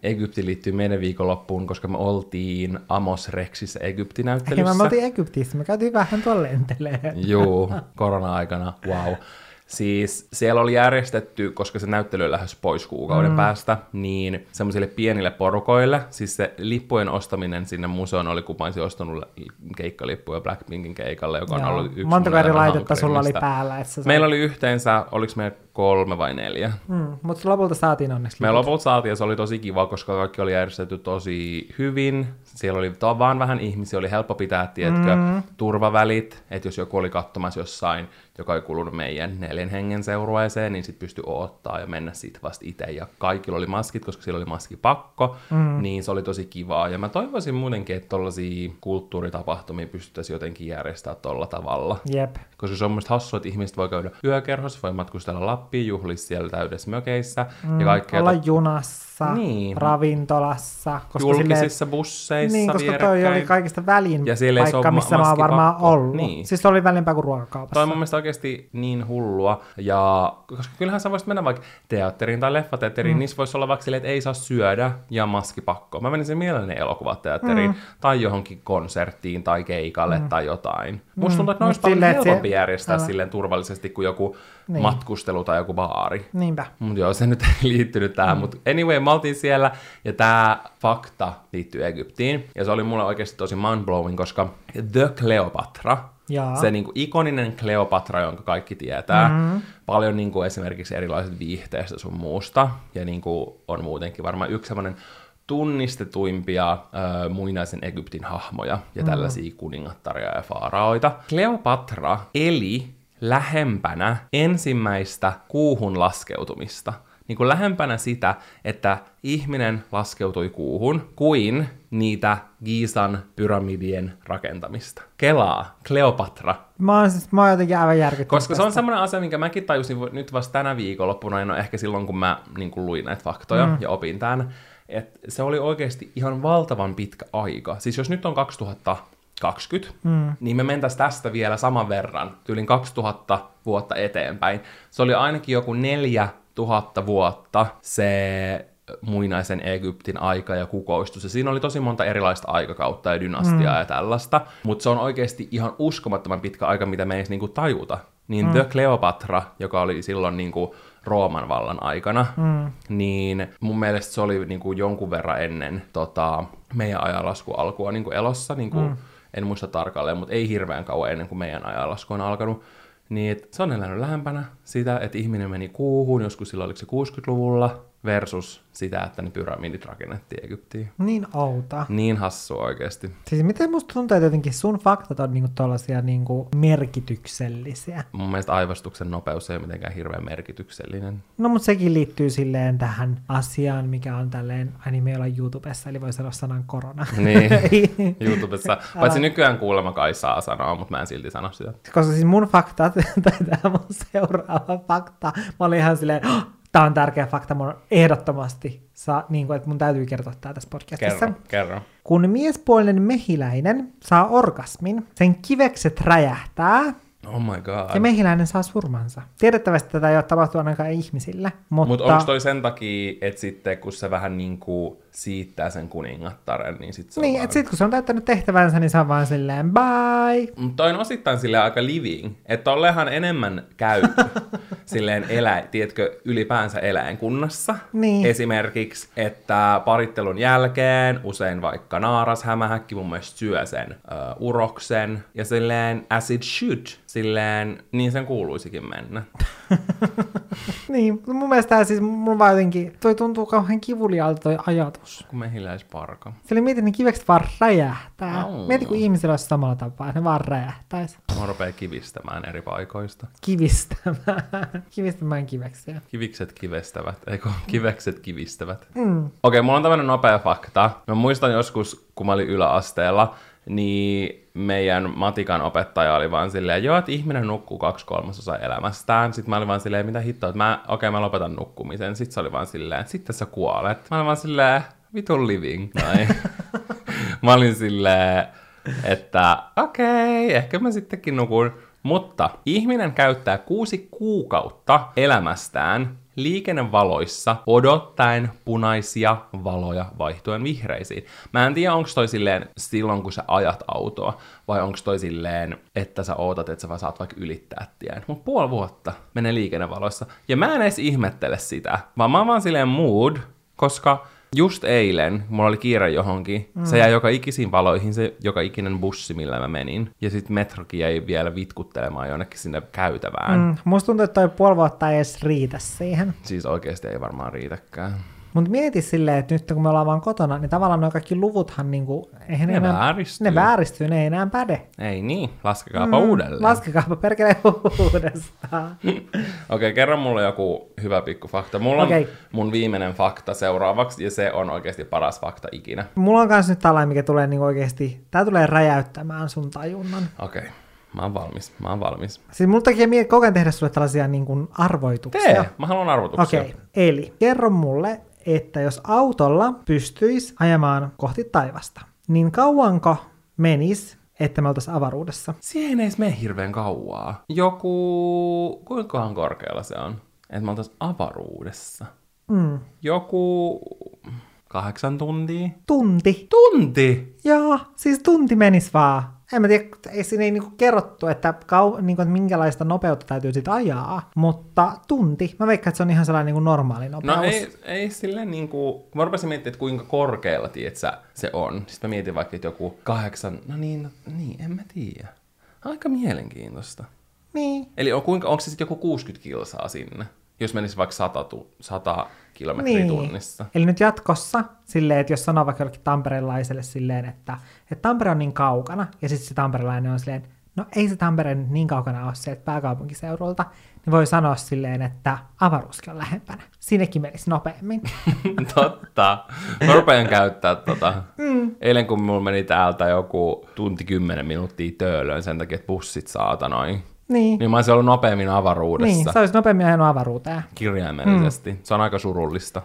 Speaker 2: Egypti liittyy meidän viikonloppuun, koska me oltiin Amos Rexissä
Speaker 1: Hei,
Speaker 2: Egypti-näyttelyssä.
Speaker 1: mä oltiin Egyptissä, me käytiin vähän tuolla lenteleen.
Speaker 2: Juu, korona-aikana, wow. Siis siellä oli järjestetty, koska se näyttely lähes pois kuukauden mm. päästä, niin semmoisille pienille porukoille, siis se lippujen ostaminen sinne museoon oli, kun mä olisin ostanut keikkalippuja Blackpinkin keikalle, joka on
Speaker 1: Joo.
Speaker 2: ollut yksi
Speaker 1: Montako eri laitetta sulla oli päällä? Että sä sait-
Speaker 2: Meillä oli yhteensä, oliko meillä kolme vai neljä?
Speaker 1: Mm, mutta lopulta saatiin onneksi.
Speaker 2: Me lopulta saatiin ja se oli tosi kiva, koska kaikki oli järjestetty tosi hyvin. Siellä oli vaan vähän ihmisiä, oli helppo pitää, tiedätkö, mm. turvavälit, että jos joku oli katsomassa jossain, joka ei kuulunut meidän neljän hengen seurueeseen, niin sitten pystyi odottaa ja mennä siitä vasta itse. Ja kaikilla oli maskit, koska siellä oli maskipakko, mm. niin se oli tosi kivaa. Ja mä toivoisin muutenkin, että tollaisia kulttuuritapahtumia pystyttäisiin jotenkin järjestämään tolla tavalla.
Speaker 1: Jep.
Speaker 2: Koska se on musta hassua, että ihmiset voi käydä yökerhossa, voi matkustella Lappiin, juhlia siellä täydessä mökeissä
Speaker 1: Mm,
Speaker 2: ja kaikkea.
Speaker 1: olla
Speaker 2: tot-
Speaker 1: junassa,
Speaker 2: Niin.
Speaker 1: ravintolassa. Koska
Speaker 2: julkisissa busseissa
Speaker 1: niin, koska toi oli kaikista välin
Speaker 2: Ja
Speaker 1: paikka, missä
Speaker 2: ma-
Speaker 1: mä oon varmaan ollut.
Speaker 2: Niin.
Speaker 1: Siis se oli välimpää kuin ruokakaupassa.
Speaker 2: Toi on mun mielestä oikeasti niin hullua, ja koska kyllähän sä voisit mennä vaikka teatteriin tai leffateatteriin, mm. niissä voisi olla vaikka silleen, että ei saa syödä ja maskipakko. Mä menisin mielelläni elokuvateatteriin mm. tai johonkin konserttiin tai keikalle mm. tai jotain. Musta tuntuu, että ne olisi paljon
Speaker 1: että se-
Speaker 2: helpompi järjestää
Speaker 1: Älä.
Speaker 2: silleen turvallisesti kuin joku
Speaker 1: Niin.
Speaker 2: matkustelu tai joku baari.
Speaker 1: Niinpä.
Speaker 2: Mutta joo, se nyt ei (laughs) liittynyt tähän, mm. mutta anyway, me oltiin siellä, ja tämä fakta liittyy Egyptiin, ja se oli mulle oikeasti tosi mindblowing, koska The Cleopatra,
Speaker 1: Jaa.
Speaker 2: se niinku ikoninen Cleopatra, jonka kaikki tietää, mm-hmm. paljon niinku esimerkiksi erilaiset viihteistä sun muusta, ja niinku on muutenkin varmaan yksi semmoinen tunnistetuimpia ö, muinaisen Egyptin hahmoja ja mm. tällaisia kuningattaria ja faaraoita. Cleopatra eli lähempänä ensimmäistä kuuhun laskeutumista. Niin kuin lähempänä sitä, että ihminen laskeutui kuuhun, kuin niitä Giisan pyramidien rakentamista. Kelaa, Cleopatra.
Speaker 1: Mä oon, siis, mä oon jotenkin aivan järkyttynyt
Speaker 2: Koska se on
Speaker 1: tästä.
Speaker 2: semmoinen asia, minkä mäkin tajusin nyt vasta tänä viikonloppuna, no ehkä silloin, kun mä niin kuin luin näitä faktoja mm. ja opin tämän, että se oli oikeasti ihan valtavan pitkä aika. Siis jos nyt on 2020, mm. niin me mentäisiin tästä vielä saman verran, tyylin 2000 vuotta eteenpäin. Se oli ainakin joku 4000 vuotta se muinaisen Egyptin aika ja kukoistus. Ja siinä oli tosi monta erilaista aikakautta ja dynastiaa mm. ja tällaista. Mutta se on oikeasti ihan uskomattoman pitkä aika, mitä me ei edes niinku tajuta. Niin mm. The Cleopatra, joka oli silloin niinku Rooman vallan aikana, mm. niin mun mielestä se oli niinku jonkun verran ennen tota, meidän ajanlasku alkua niinku elossa. Niinku, mm. En muista tarkalleen, mutta ei hirveän kauan ennen kuin meidän ajanlasku on alkanut. Niin se on elänyt lähempänä sitä, että ihminen meni kuuhun, joskus silloin oliko se 60-luvulla, versus sitä, että ne pyramidit rakennettiin Egyptiin.
Speaker 1: Niin outa.
Speaker 2: Niin hassu oikeasti.
Speaker 1: Siis miten musta tuntuu, että jotenkin sun faktat on niinku tollasia niinku merkityksellisiä.
Speaker 2: Mun mielestä aivastuksen nopeus ei ole mitenkään hirveän merkityksellinen.
Speaker 1: No mutta sekin liittyy silleen tähän asiaan, mikä on tälleen, ai niin me ollaan YouTubessa, eli voi sanoa sanan korona.
Speaker 2: Niin, (laughs) YouTubessa. Paitsi nykyään kuulemma kai saa sanoa, mutta mä en silti sano sitä.
Speaker 1: Koska siis mun faktat, (laughs) tai tämä mun seuraava fakta, mä olin ihan silleen, oh, tämä on tärkeä fakta, mun ehdottomasti, saa, niin kuin, että mun täytyy kertoa tämä tässä podcastissa.
Speaker 2: Kerro, kerro.
Speaker 1: Kun miespuolinen mehiläinen saa orgasmin, sen kivekset räjähtää
Speaker 2: Oh my god.
Speaker 1: ja mehiläinen saa surmansa. Tiedettävästi tätä ei ole tapahtunut ainakaan ihmisillä, mutta...
Speaker 2: Mutta onko toi sen takia, että sitten kun se vähän niin kuin siittää sen kuningattaren, niin sit se
Speaker 1: Niin,
Speaker 2: vaan...
Speaker 1: että sit kun se on täyttänyt tehtävänsä, niin se on vaan silleen bye.
Speaker 2: Mutta toi on osittain sille aika living, että tollehan enemmän käy (laughs) silleen elä, tiedätkö, ylipäänsä eläinkunnassa.
Speaker 1: Niin.
Speaker 2: Esimerkiksi, että parittelun jälkeen usein vaikka naaras hämähäkki mun mielestä syö sen uh, uroksen ja silleen as it should, silleen niin sen kuuluisikin mennä. (laughs)
Speaker 1: Niin, mun mielestä siis, mulla vaan jotenkin, toi tuntuu kauhean kivuliaalta toi ajatus.
Speaker 2: Kun mehiläisparka.
Speaker 1: Sillä mietin, ne kivekset vaan räjähtää.
Speaker 2: Au.
Speaker 1: Mieti, kun ihmisillä olisi samalla tapaa, että ne vaan räjähtäisi.
Speaker 2: Mä rupeaa kivistämään eri paikoista.
Speaker 1: Kivistämään. (laughs) Kivistämään kiveksiä.
Speaker 2: Kivikset kivestävät, eikö (laughs) kivekset kivistävät.
Speaker 1: Mm.
Speaker 2: Okei, mulla on tämmönen nopea fakta. Mä muistan joskus, kun mä olin yläasteella, niin meidän matikan opettaja oli vaan silleen, joo, että ihminen nukkuu kaksi kolmasosaa elämästään. Sitten mä olin vaan silleen, mitä hittoa, että mä, okei, mä lopetan nukkumisen. Sitten se oli vaan silleen, että sitten sä kuolet. Mä olin vaan silleen, vitun living. (laughs) Mä olin silleen, että okei, ehkä mä sittenkin nukun. Mutta ihminen käyttää kuusi kuukautta elämästään liikennevaloissa odottaen punaisia valoja vaihtuen vihreisiin. Mä en tiedä, onko toi silleen silloin, kun sä ajat autoa, vai onko toi silleen, että sä ootat, että sä vaan saat vaikka ylittää tien. Mut puoli vuotta menee liikennevaloissa. Ja mä en edes ihmettele sitä, vaan mä oon vaan silleen mood, koska just eilen, mulla oli kiire johonkin, mm. se jäi joka ikisiin valoihin, se joka ikinen bussi, millä mä menin. Ja sitten metrokin jäi vielä vitkuttelemaan jonnekin sinne käytävään. Mm.
Speaker 1: Musta tuntuu, että toi puoli vuotta ei edes riitä siihen.
Speaker 2: Siis oikeasti ei varmaan riitäkään.
Speaker 1: Mutta mieti silleen, että nyt kun me ollaan vaan kotona, niin tavallaan nuo kaikki luvuthan niinku, eihän
Speaker 2: Ne
Speaker 1: enää,
Speaker 2: vääristyy.
Speaker 1: Ne vääristyy, ne ei enää päde.
Speaker 2: Ei niin, laskekaapa mm, uudelleen.
Speaker 1: Laskekaapa perkele (laughs) uudestaan. (laughs)
Speaker 2: Okei, kerro mulle joku hyvä pikku fakta. Mulla
Speaker 1: Okei.
Speaker 2: on mun viimeinen fakta seuraavaksi, ja se on oikeasti paras fakta ikinä.
Speaker 1: Mulla on kans nyt tällainen, mikä tulee niinku oikeesti, tää tulee räjäyttämään sun tajunnan.
Speaker 2: Okei, mä oon valmis, mä oon valmis.
Speaker 1: Siis mulla tekee mieli koko ajan tehdä sulle tällaisia niinku arvoituksia.
Speaker 2: Tee, mä haluan arvotuksia.
Speaker 1: Okei, eli kerro mulle, että jos autolla pystyisi ajamaan kohti taivasta, niin kauanko menis, että me oltaisiin avaruudessa?
Speaker 2: Siihen ei edes mene hirveän kauaa. Joku, kuinkahan korkealla se on? Että me oltais avaruudessa.
Speaker 1: Mm.
Speaker 2: Joku kahdeksan tuntia.
Speaker 1: Tunti.
Speaker 2: Tunti!
Speaker 1: Joo, siis tunti menis vaan. En mä tiedä, ei siinä ei niinku kerrottu, että, kau, niinku, että minkälaista nopeutta täytyy sit ajaa, mutta tunti. Mä veikkaan, että se on ihan sellainen niinku normaali nopeus.
Speaker 2: No ei, ei silleen niinku, mä rupesin miettimään, että kuinka korkealla, tiedät sä, se on. Sitten mä mietin vaikka, että joku kahdeksan, no niin, no, niin, en mä tiedä. Aika mielenkiintoista.
Speaker 1: Niin.
Speaker 2: Eli on, kuinka, onko se sitten joku 60 kilsaa sinne? Jos menisi vaikka 100, tu, 100 kilometriä
Speaker 1: Niin.
Speaker 2: tunnissa.
Speaker 1: Eli nyt jatkossa, silleen, että jos sanoo vaikka jollekin tamperelaiselle silleen, että, että Tampere on niin kaukana, ja sitten se tamperelainen on silleen, no ei se Tampere nyt niin kaukana ole se, että pääkaupunkiseudulta, niin voi sanoa silleen, että avaruuskin on lähempänä. Sinnekin menisi nopeammin. (laughs)
Speaker 2: Totta. Mä rupean käyttää tota. Mm. Eilen kun mulla meni täältä joku tunti kymmenen minuuttia töölöön sen takia, että bussit saatanoin.
Speaker 1: Niin.
Speaker 2: Niin mä olisin ollut nopeammin avaruudessa.
Speaker 1: Niin, se olisi nopeammin ajanut avaruuteen.
Speaker 2: kirjaimellisesti. Mm. Se on aika surullista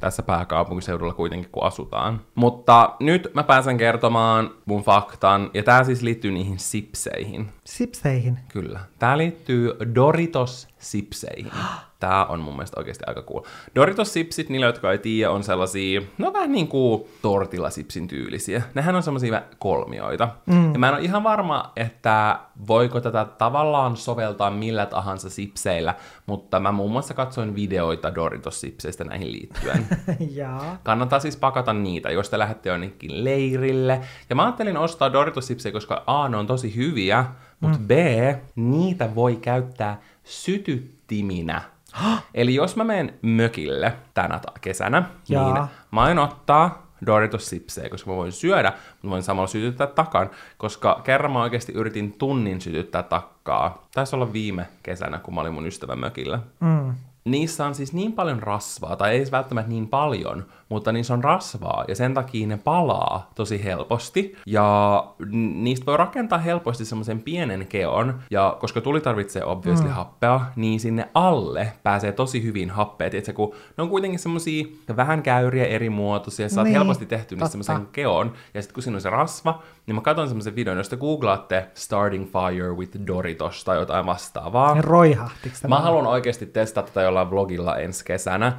Speaker 2: tässä pääkaupunkiseudulla kuitenkin, kun asutaan. Mutta nyt mä pääsen kertomaan mun faktan, ja tää siis liittyy niihin sipseihin.
Speaker 1: Sipseihin.
Speaker 2: Kyllä. Tää liittyy Doritos-sipseihin. (gasps) Tää on mun mielestä oikeasti aika cool. Doritos-sipsit, niille jotka ei tiedä, on sellaisia, no vähän niin kuin tortillasipsin tyylisiä. Nehän on sellaisia kolmioita. Mm. Ja mä en ole ihan varma, että voiko tätä tavallaan soveltaa millä tahansa sipseillä, mutta mä muun muassa katsoin videoita Doritos-sipseistä näihin liittyen. (laughs)
Speaker 1: Jaa.
Speaker 2: Kannattaa siis pakata niitä, jos te lähdette jonnekin leirille. Ja mä ajattelin ostaa Doritos-sipsejä, koska A, ne on tosi hyviä, mutta mm. B, niitä voi käyttää sytyttiminä. Eli jos mä menen mökille tänä kesänä,
Speaker 1: Jaa.
Speaker 2: niin mä aion ottaa Doritos-sipsejä, koska mä voin syödä, mutta voin samalla sytyttää takan, koska kerran mä oikeasti yritin tunnin sytyttää takkaa. Taisi olla viime kesänä, kun mä olin mun ystävän mökillä.
Speaker 1: Mm.
Speaker 2: Niissä on siis niin paljon rasvaa, tai ei välttämättä niin paljon, mutta niissä on rasvaa, ja sen takia ne palaa tosi helposti, ja niistä voi rakentaa helposti semmoisen pienen keon, ja koska tuli tarvitsee obviously mm. happea, niin sinne alle pääsee tosi hyvin happea, tiedätkö, kun ne on kuitenkin semmosia vähän käyriä eri muotoisia, sä oot
Speaker 1: Niin,
Speaker 2: helposti tehty niistä semmoisen keon, ja sitten kun siinä on se rasva, niin mä katson semmoisen videon, jos te googlaatte Starting Fire with Doritos tai jotain vastaavaa,
Speaker 1: Ja roihahtiks
Speaker 2: Mä haluan oikeasti testata tätä jollain vlogilla ensi kesänä,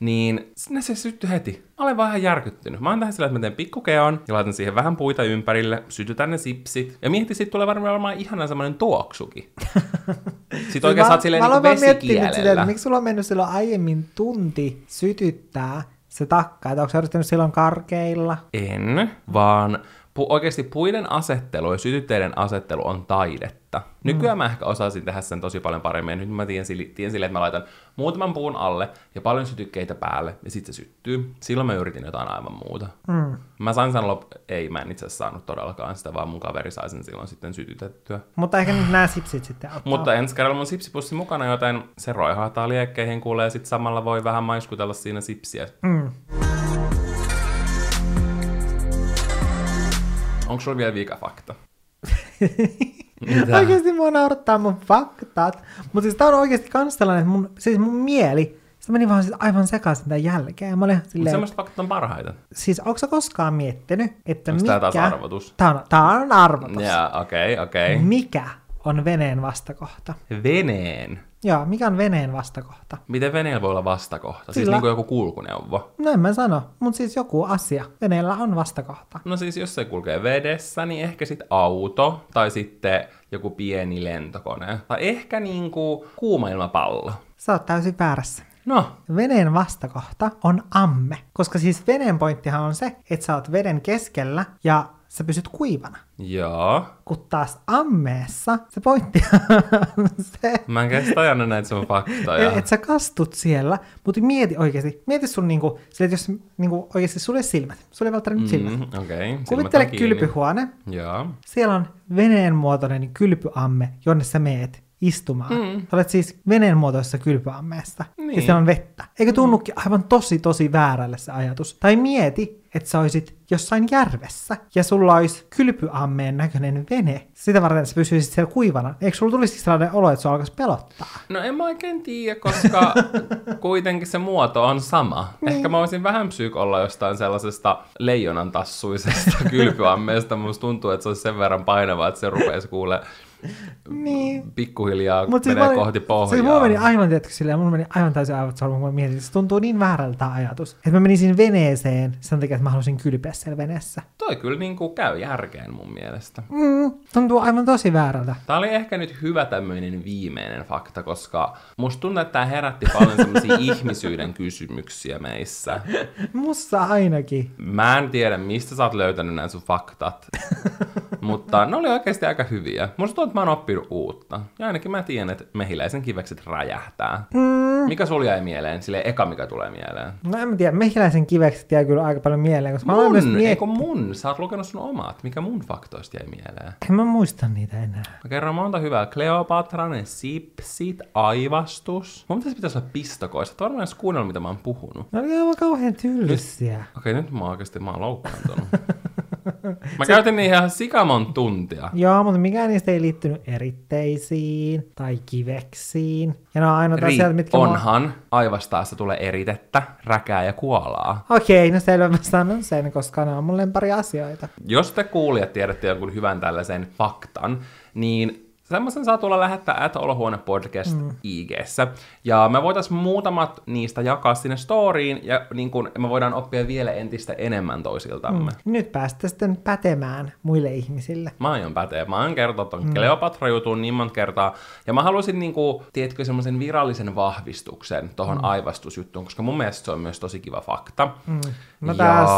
Speaker 2: niin sinne se syttyi heti. Mä olen ihan järkyttynyt. Mä oon tähän sillä, että mä teen pikkukeon ja laitan siihen vähän puita ympärille, sytytän ne sipsit. Ja mietin, siitä tulee varmaan olemaan ihana semmoinen tuoksukin. (laughs) Sitten oikein saat silleen
Speaker 1: mä
Speaker 2: niin
Speaker 1: vaan miettiä nyt sitä,
Speaker 2: vesikielellä.
Speaker 1: että miksi sulla on mennyt silloin aiemmin tunti sytyttää se takka, että onko sä yrittänyt silloin karkeilla?
Speaker 2: En, vaan pu- oikeasti puiden asettelu ja sytytteiden asettelu on taidetta. Nykyään mä ehkä osasin tehdä sen tosi paljon paremmin. Nyt mä tiedän, sille- tiedän silleen, että mä laitan muutaman puun alle ja paljon sytykkeitä päälle ja sitten se syttyy. Silloin mä yritin jotain aivan muuta.
Speaker 1: Mm.
Speaker 2: Mä sain sen lop... Ei, mä en itse asiassa saanut todellakaan sitä, vaan mun kaveri sai sen silloin sitten sytytettyä.
Speaker 1: Mutta ehkä nyt nämä sipsit sitten auttaa.
Speaker 2: Mutta ensi kerralla mun sipsipussi mukana, joten se roihahtaa liekkeihin kuulee ja sitten samalla voi vähän maiskutella siinä sipsiä.
Speaker 1: Mm.
Speaker 2: Onko sulla vielä vikafakta? Mitä?
Speaker 1: Oikeasti mua naurattaa mun faktat. Mutta siis tää on oikeasti kans tällainen, että mun, siis mun mieli, se meni vaan siis aivan sekaisin tämän jälkeen. Mä olin silleen,
Speaker 2: semmoiset faktat on parhaita.
Speaker 1: siis onko sä koskaan miettinyt, että
Speaker 2: Onks
Speaker 1: mikä...
Speaker 2: tää taas arvotus?
Speaker 1: Tää on, tää on arvotus.
Speaker 2: Ja okei, okay, okei. Okay.
Speaker 1: Mikä on veneen vastakohta?
Speaker 2: Veneen.
Speaker 1: Joo, mikä on veneen vastakohta? Miten
Speaker 2: veneellä voi olla vastakohta? Siis
Speaker 1: Sillä-
Speaker 2: niin kuin joku kulkuneuvo.
Speaker 1: No en mä sano, mutta siis joku asia. Veneellä on vastakohta.
Speaker 2: No siis jos se kulkee vedessä, niin ehkä sitten auto tai sitten joku pieni lentokone. Tai ehkä niinku kuuma ilmapallo.
Speaker 1: Sä oot täysin väärässä.
Speaker 2: No,
Speaker 1: Veneen vastakohta on amme, koska siis veneen pointtihan on se, että sä oot veden keskellä ja sä pysyt kuivana.
Speaker 2: joo.
Speaker 1: Kun taas ammeessa se pointti (laughs) on se,
Speaker 2: Mä en kestä aina näitä sun faktoja.
Speaker 1: että sä kastut siellä, mutta mieti oikeasti, mieti sun niinku, sille, että jos niinku oikeasti sulle silmät, sulle ei välttämättä silmät.
Speaker 2: Mm, okei. Okay.
Speaker 1: Kuvittele kylpyhuone,
Speaker 2: Joo.
Speaker 1: siellä on veneen muotoinen kylpyamme, jonne sä meet istumaan. Mm. Sä olet siis veneen muotoisessa kylpyammeessa. Ja
Speaker 2: Niin.
Speaker 1: siellä on vettä. Eikö tunnukin aivan tosi tosi väärälle se ajatus? Tai mieti, että sä olisit jossain järvessä ja sulla olisi kylpyammeen näköinen vene. Sitä varten sä pysyisit siellä kuivana. Eikö sulla tulisi sellainen olo, että sua alkaisi pelottaa?
Speaker 2: No en mä oikein tiedä, koska (laughs) kuitenkin se muoto on sama.
Speaker 1: Niin.
Speaker 2: Ehkä mä voisin vähän psyyk olla jostain sellaisesta leijonan tassuisesta (laughs) kylpyammeesta. Musta tuntuu, että se olisi sen verran painava, että se rupeaisi kuule
Speaker 1: Niin.
Speaker 2: pikkuhiljaa
Speaker 1: Mut siis
Speaker 2: menee
Speaker 1: olin-
Speaker 2: kohti pohjaa.
Speaker 1: Siis mulla meni aivan, tiedätkö, silleen, mulla meni aivan täysin aivot solmuun, kun mä mietin, että se tuntuu niin väärältä ajatus. Että mä menisin veneeseen sen takia, että mä halusin kylpeä siellä veneessä.
Speaker 2: Toi kyllä niin kuin käy järkeen mun mielestä.
Speaker 1: Mm, tuntuu aivan tosi väärältä.
Speaker 2: Tää oli ehkä nyt hyvä tämmöinen viimeinen fakta, koska musta tuntuu, että tää herätti paljon semmoisia (laughs) ihmisyyden kysymyksiä meissä.
Speaker 1: Mussa ainakin.
Speaker 2: Mä en tiedä, mistä sä oot löytänyt nämä sun faktat, (laughs) mutta ne oli oikeasti aika hyviä. Musta tuntuu, että mä oon oppinut uutta. Ja ainakin mä tiedän, että mehiläisen kivekset räjähtää. Mm. Mikä sulla jäi mieleen? Sille eka, mikä tulee mieleen.
Speaker 1: No en mä tiedä, mehiläisen kivekset jää kyllä aika paljon mieleen, koska mä aloin myös
Speaker 2: Mun,
Speaker 1: miettiä.
Speaker 2: eikö mun? Sä oot lukenut sun omat. Mikä mun faktoista jäi mieleen?
Speaker 1: En mä muista niitä enää.
Speaker 2: Mä kerron monta hyvää. Kleopatra, ne sipsit, aivastus. Mun pitäisi pitäisi olla pistokoissa. Et varmaan edes kuunnella, mitä mä oon puhunut.
Speaker 1: Ne oli aivan kauhean tylsiä.
Speaker 2: Okei, nyt mä oikeasti mä oon loukkaantunut. (laughs) mä käytin niihin ihan sikamon tuntia.
Speaker 1: Joo, mutta mikään niistä ei liittynyt eritteisiin tai kiveksiin. Ja ne on ainoa
Speaker 2: Ri-
Speaker 1: asiat, mitkä... mua-
Speaker 2: onhan aivastaassa tulee eritettä, räkää ja kuolaa.
Speaker 1: Okei, no selvä, mä sanon sen, koska ne on mun lempari asioita.
Speaker 2: Jos te kuulijat tiedätte jonkun hyvän tällaisen faktan, niin semmoisen saa tulla lähettää at Olohuone podcast mm. IGssä. Ja me voitais muutamat niistä jakaa sinne storyin, ja niin kun me voidaan oppia vielä entistä enemmän toisiltamme. Mm.
Speaker 1: Nyt päästä sitten pätemään muille ihmisille.
Speaker 2: Mä aion päteä. Mä oon kertonut ton mm. Kleopatra-jutun niin monta kertaa. Ja mä halusin, niinku, tiedätkö, semmoisen virallisen vahvistuksen tohon mm. aivastusjuttuun, koska mun mielestä se on myös tosi kiva fakta. Mm.
Speaker 1: Mä taas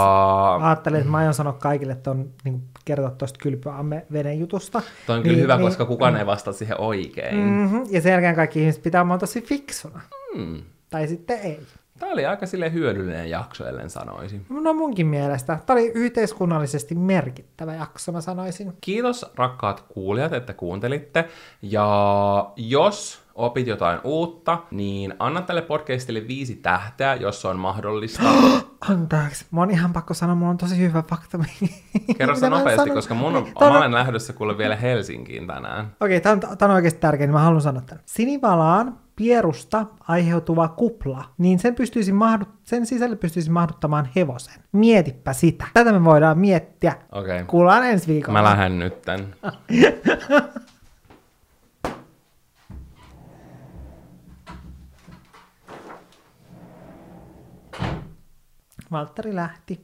Speaker 1: ajattelin, että mä aion sanoa kaikille ton, niin kertoa tuosta kylpyamme veden jutusta.
Speaker 2: Toi on kyllä hyvä, koska kukaan ei vastaa siihen oikein. Mm.
Speaker 1: Mm-hmm. Ja sen jälkeen kaikki ihmiset pitää mua tosi fiksuna.
Speaker 2: Mm.
Speaker 1: Tai sitten ei.
Speaker 2: Tää oli aika sille hyödyllinen jakso, ellen sanoisin.
Speaker 1: No munkin mielestä. Tämä oli yhteiskunnallisesti merkittävä jakso, mä sanoisin.
Speaker 2: Kiitos rakkaat kuulijat, että kuuntelitte. Ja jos opit jotain uutta, niin anna tälle podcastille viisi tähteä, jos se on mahdollista. (gasps)
Speaker 1: Anteeksi, mä oon ihan pakko sanoa, mulla on tosi hyvä fakta.
Speaker 2: Kerro se nopeasti, koska mun on,
Speaker 1: on-
Speaker 2: mä olen lähdössä kuule vielä Helsinkiin tänään.
Speaker 1: Okei, tämä on, tää on oikeasti tärkeä, niin mä haluan sanoa tämän. Sinivalaan pierusta aiheutuva kupla, niin sen, pystyisi mahdu, sen sisälle pystyisi mahduttamaan hevosen. Mietipä sitä. Tätä me voidaan miettiä.
Speaker 2: Okei. Okay.
Speaker 1: Kuullaan ensi viikolla.
Speaker 2: Mä lähden nytten. (laughs)
Speaker 1: Valtteri lähti.